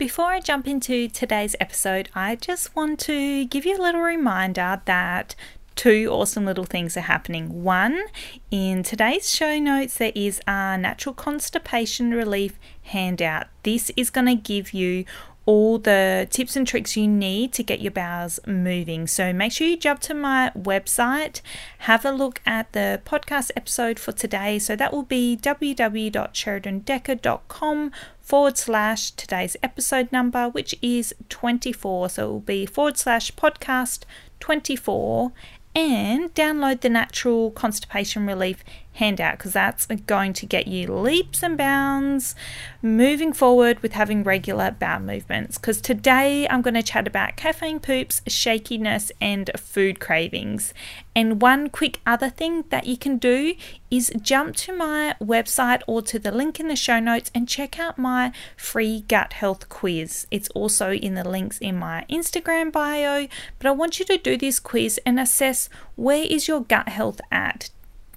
Before I jump into today's episode, I just want to give you a little reminder that two awesome little things are happening. One, in today's show notes, there is a natural constipation relief handout. This is going to give you all the tips and tricks you need to get your bowels moving. So make sure you jump to my website, have a look at the podcast episode for today. So that will be www.sheradyndekker.com forward slash today's episode number, which is 24. So it will be forward slash podcast 24 and download the natural constipation relief handout because that's going to get you leaps and bounds moving forward with having regular bowel movements. Because today I'm going to chat about caffeine poops, shakiness, and food cravings. And one quick other thing that you can do is jump to my website or to the link in the show notes and check out my free gut health quiz. It's also in the links in my Instagram bio, but I want you to do this quiz and assess where is your gut health at?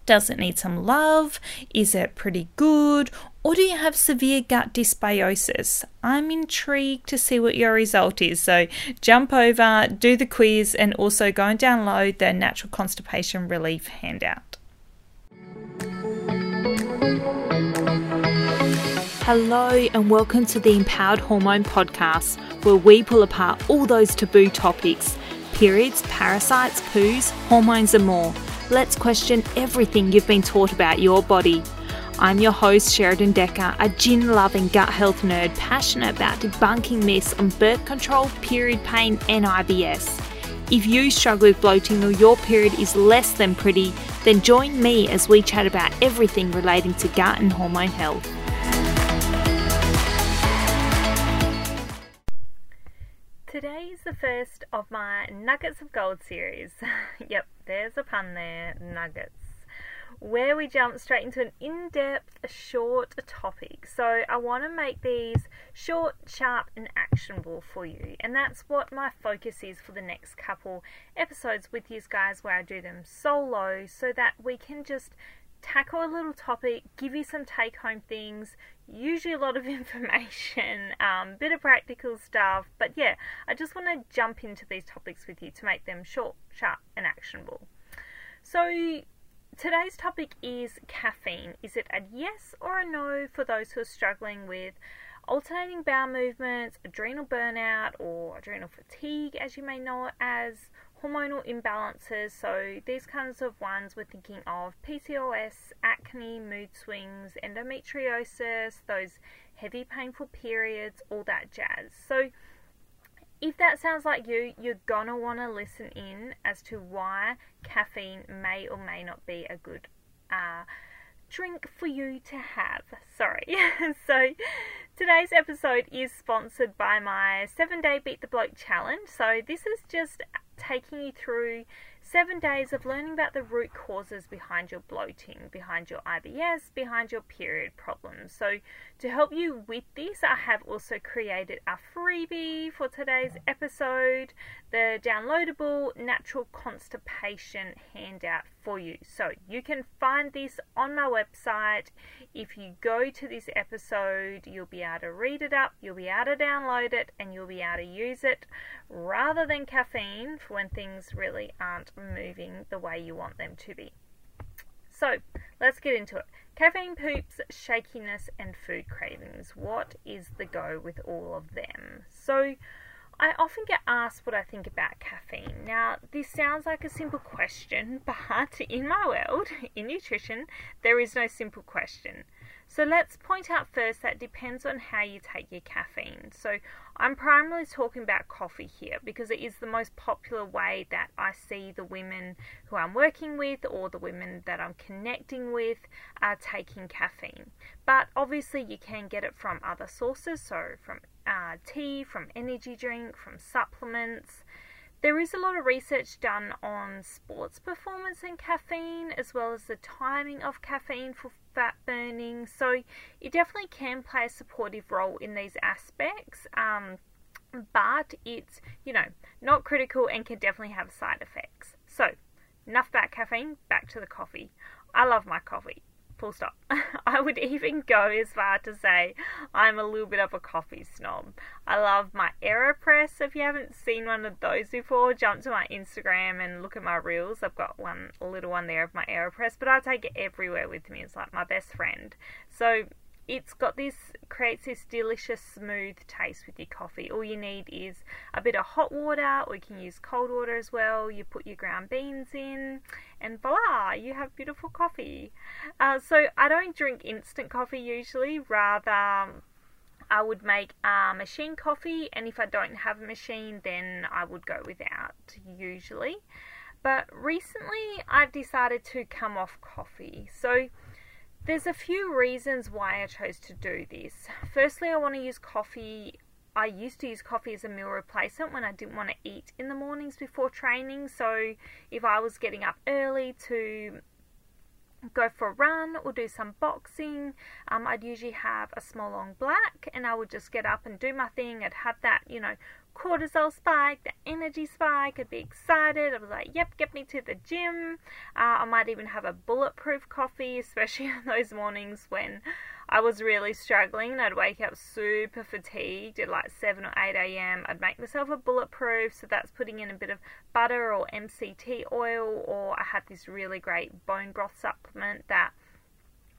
Does it need some love? Is it pretty good? Or do you have severe gut dysbiosis? I'm intrigued to see what your result is. So jump over, do the quiz, and also go and download the Natural Constipation Relief handout. Hello, and welcome to the Empowered Hormone Podcast, where we pull apart all those taboo topics periods, parasites, poos, hormones, and more let's question everything you've been taught about your body. I'm your host, Sheradyn Dekker, a gin loving gut health nerd passionate about debunking myths on birth control, period pain, and IBS. If you struggle with bloating or your period is less than pretty, then join me as we chat about everything relating to gut and hormone health. The first of my Nuggets of Gold series. yep, there's a pun there, nuggets, where we jump straight into an in depth, short topic. So I want to make these short, sharp, and actionable for you. And that's what my focus is for the next couple episodes with you guys, where I do them solo so that we can just tackle a little topic, give you some take home things, usually a lot of information, um, bit of practical stuff. But yeah, I just want to jump into these topics with you to make them short, sharp, and actionable. So today's topic is caffeine. Is it a yes or a no for those who are struggling with alternating bowel movements, adrenal burnout, or adrenal fatigue, as you may know it as? Hormonal imbalances. So, these kinds of ones we're thinking of PCOS, acne, mood swings, endometriosis, those heavy, painful periods, all that jazz. So, if that sounds like you, you're gonna want to listen in as to why caffeine may or may not be a good uh, drink for you to have. Sorry. so, today's episode is sponsored by my seven day Beat the Bloat challenge. So, this is just taking you through seven days of learning about the root causes behind your bloating, behind your IBS, behind your period problems. So, to help you with this, I have also created a freebie for today's episode the downloadable natural constipation handout for you. So, you can find this on my website. If you go to this episode, you'll be able to read it up, you'll be able to download it, and you'll be able to use it rather than caffeine for when things really aren't moving the way you want them to be. So, let's get into it. Caffeine poops, shakiness, and food cravings. What is the go with all of them? So, I often get asked what I think about caffeine. Now, this sounds like a simple question, but in my world, in nutrition, there is no simple question. So let's point out first that depends on how you take your caffeine. So I'm primarily talking about coffee here because it is the most popular way that I see the women who I'm working with or the women that I'm connecting with are taking caffeine. But obviously, you can get it from other sources, so from uh, tea, from energy drink, from supplements. There is a lot of research done on sports performance and caffeine, as well as the timing of caffeine for fat burning. So it definitely can play a supportive role in these aspects. Um, but it's, you know, not critical and can definitely have side effects. So, enough about caffeine, back to the coffee. I love my coffee. Full stop. I would even go as far to say I'm a little bit of a coffee snob. I love my AeroPress. If you haven't seen one of those before, jump to my Instagram and look at my reels. I've got one little one there of my AeroPress, but I take it everywhere with me. It's like my best friend. So it's got this creates this delicious smooth taste with your coffee. All you need is a bit of hot water, or you can use cold water as well. You put your ground beans in, and voila, you have beautiful coffee. Uh, so I don't drink instant coffee usually. Rather, I would make machine coffee, and if I don't have a machine, then I would go without usually. But recently, I've decided to come off coffee. So there's a few reasons why I chose to do this. Firstly, I want to use coffee. I used to use coffee as a meal replacement when I didn't want to eat in the mornings before training. So, if I was getting up early to go for a run or do some boxing, um, I'd usually have a small long black and I would just get up and do my thing. I'd have that, you know, cortisol spike, the energy spike. I'd be excited. I was like, yep, get me to the gym. Uh, I might even have a bulletproof coffee, especially on those mornings when I was really struggling. I'd wake up super fatigued at like 7 or 8 a.m. I'd make myself a bulletproof, so that's putting in a bit of butter or MCT oil, or I had this really great bone broth supplement that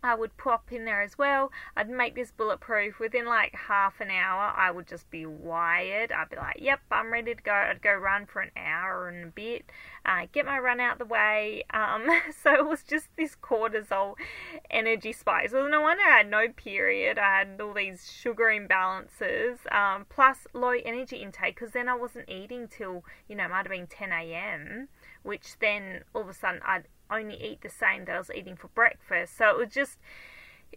I would pop in there as well. I'd make this bulletproof. Within like half an hour, I would just be wired. I'd be like, yep, I'm ready to go. I'd go run for an hour and a bit, uh, get my run out the way. Um, so it was just this cortisol energy spike. So no wonder I had no period. I had all these sugar imbalances, um, plus low energy intake because then I wasn't eating till, you know, it might have been 10 a.m., which then all of a sudden I'd only eat the same that I was eating for breakfast. So it was just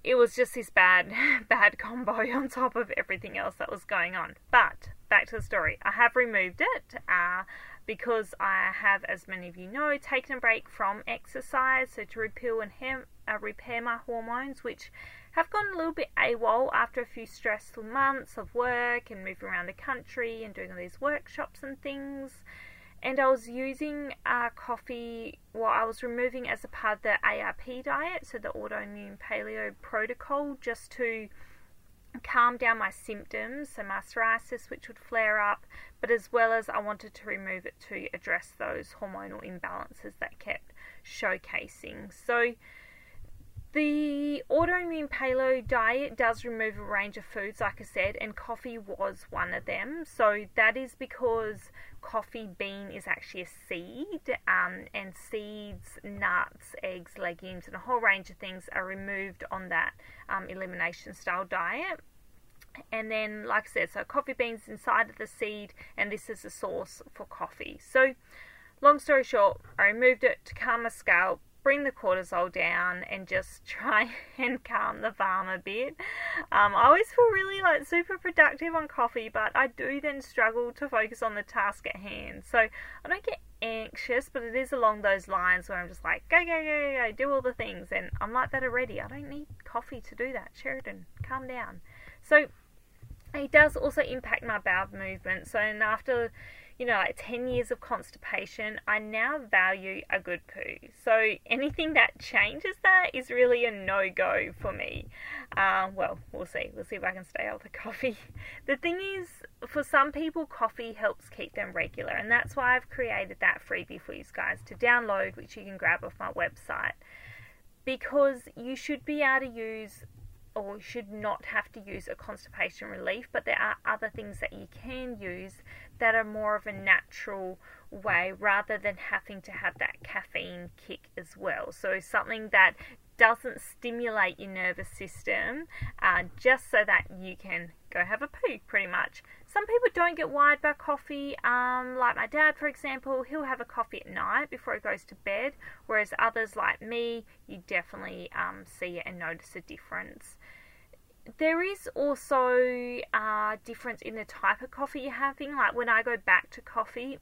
it was just this bad bad combo on top of everything else that was going on. But back to the story. I have removed it uh, because I have, as many of you know, taken a break from exercise, so to repeal and hem- uh, repair my hormones, which have gone a little bit AWOL after a few stressful months of work and moving around the country and doing all these workshops and things and I was using uh, coffee while I was removing as a part of the AIP diet, so the autoimmune paleo protocol, just to calm down my symptoms, so my psoriasis, which would flare up, but as well as I wanted to remove it to address those hormonal imbalances that kept showcasing. So the autoimmune paleo diet does remove a range of foods, like I said, and coffee was one of them. So that is because coffee bean is actually a seed, um, and seeds, nuts, eggs, legumes, and a whole range of things are removed on that um, elimination style diet. And then, like I said, so coffee beans inside of the seed, and this is the source for coffee. So, long story short, I removed it to calm my scalp bring the cortisol down and just try and calm the farm a bit. Um, I always feel really like super productive on coffee, but I do then struggle to focus on the task at hand. So I don't get anxious, but it is along those lines where I'm just like, go, go, go, go, do all the things. And I'm like that already. I don't need coffee to do that. Sheradyn, calm down. So it does also impact my bowel movement. So, and after you know, like 10 years of constipation, I now value a good poo. So anything that changes that is really a no go for me. Uh, well, we'll see. We'll see if I can stay off the coffee. The thing is, for some people, coffee helps keep them regular, and that's why I've created that freebie for you guys to download, which you can grab off my website. Because you should be able to use or should not have to use a constipation relief, but there are other things that you can use that are more of a natural way rather than having to have that caffeine kick as well. So, something that doesn't stimulate your nervous system uh, just so that you can go have a poo, pretty much. Some people don't get wired by coffee, um, like my dad, for example, he'll have a coffee at night before he goes to bed, whereas others, like me, you definitely um, see it and notice a difference there is also a difference in the type of coffee you're having. Like when I go back to coffee,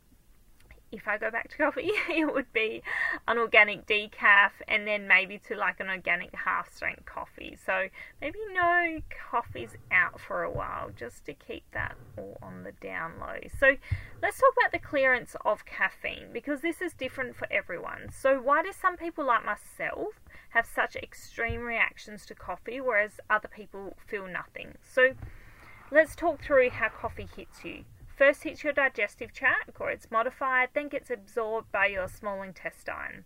if I go back to coffee, it would be an organic decaf and then maybe to like an organic half strength coffee. So maybe no coffees out for a while just to keep that all on the down low. So let's talk about the clearance of caffeine because this is different for everyone. So, why do some people like myself have such extreme reactions to coffee whereas other people feel nothing? So, let's talk through how coffee hits you. First hits your digestive tract, or it's modified, then gets absorbed by your small intestine.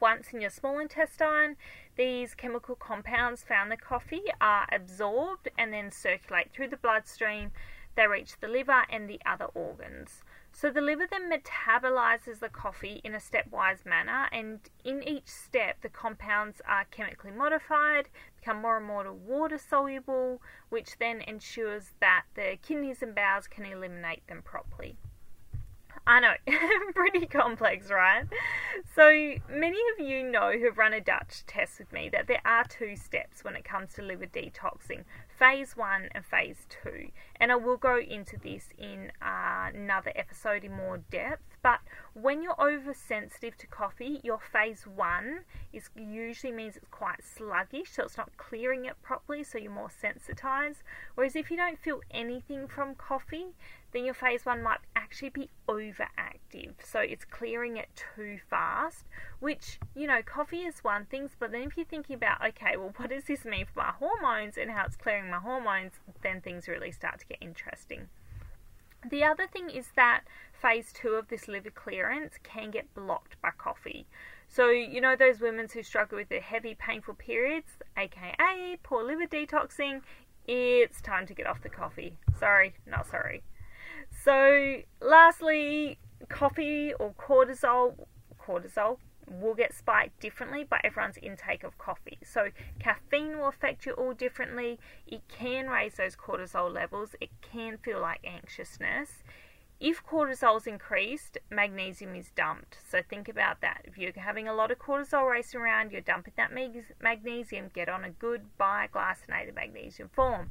Once in your small intestine, these chemical compounds found in the coffee are absorbed and then circulate through the bloodstream. They reach the liver and the other organs. So the liver then metabolizes the coffee in a stepwise manner, and in each step, the compounds are chemically modified, become more and more water soluble, which then ensures that the kidneys and bowels can eliminate them properly. I know, pretty complex, right? So, many of you know who've run a Dutch test with me that there are two steps when it comes to liver detoxing phase one and phase two. And I will go into this in uh, another episode in more depth. When you're oversensitive to coffee, your phase one is usually means it's quite sluggish, so it's not clearing it properly, so you're more sensitized. Whereas if you don't feel anything from coffee, then your phase one might actually be overactive. So it's clearing it too fast, which, you know, coffee is one thing, but then if you're thinking about, okay, well, what does this mean for my hormones and how it's clearing my hormones, then things really start to get interesting. The other thing is that phase two of this liver clearance can get blocked by coffee. So, you know, those women who struggle with their heavy, painful periods, aka poor liver detoxing, it's time to get off the coffee. Sorry, not sorry. So, lastly, coffee or cortisol, cortisol will get spiked differently by everyone's intake of coffee. So, caffeine will affect you all differently. It can raise those cortisol levels, it can feel like anxiousness. If cortisol is increased, magnesium is dumped. So, think about that. If you're having a lot of cortisol racing around, you're dumping that magnesium, get on a good biglycinated magnesium form.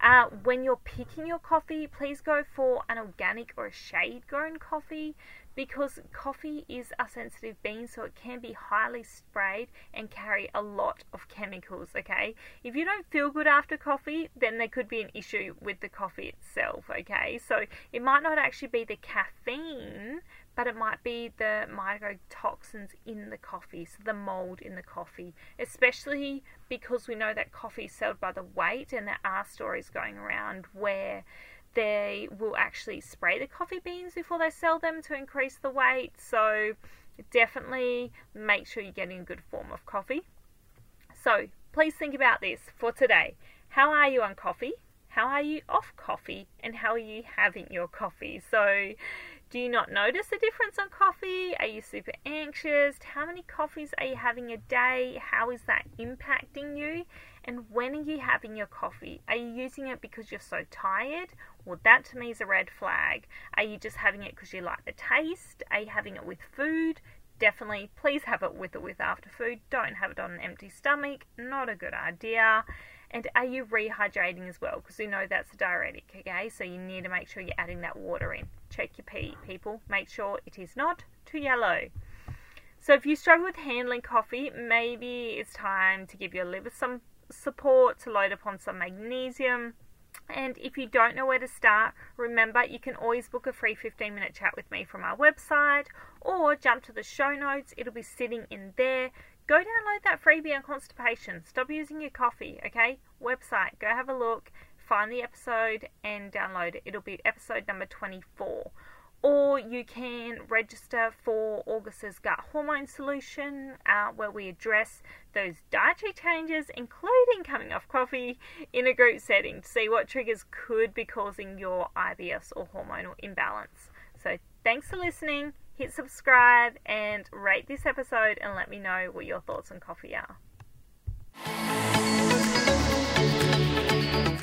Uh, when you're picking your coffee, please go for an organic or a shade grown coffee because coffee is a sensitive bean, so it can be highly sprayed and carry a lot of chemicals. Okay, if you don't feel good after coffee, then there could be an issue with the coffee itself. Okay, so it might not actually be the caffeine, but it might be the mycotoxins in the coffee, so the mold in the coffee, especially because we know that coffee is sold by the weight, and there are stories going around where they will actually spray the coffee beans before they sell them to increase the weight. So definitely make sure you're getting a good form of coffee. So please think about this for today. How are you on coffee? How are you off coffee? And how are you having your coffee? So do you not notice a difference on coffee? Are you super anxious? How many coffees are you having a day? How is that impacting you? And when are you having your coffee? Are you using it because you're so tired? Well, that to me is a red flag. Are you just having it because you like the taste? Are you having it with food? Definitely, please have it with or with after food. Don't have it on an empty stomach. Not a good idea. And are you rehydrating as well? Because we know that's a diuretic, okay? So you need to make sure you're adding that water in. Check your pee, people. Make sure it is not too yellow. So if you struggle with handling coffee, maybe it's time to give your liver some support to load upon some magnesium. And if you don't know where to start, remember you can always book a free 15 minute chat with me from our website or jump to the show notes. It'll be sitting in there. Go download that freebie on constipation. Stop using your coffee, okay? Website, go have a look, find the episode and download it. It'll be episode number 24 or you can register for August's gut hormone solution, uh, where we address those dietary changes, including coming off coffee, in a group setting to see what triggers could be causing your IBS or hormonal imbalance. So, thanks for listening. Hit subscribe and rate this episode, and let me know what your thoughts on coffee are.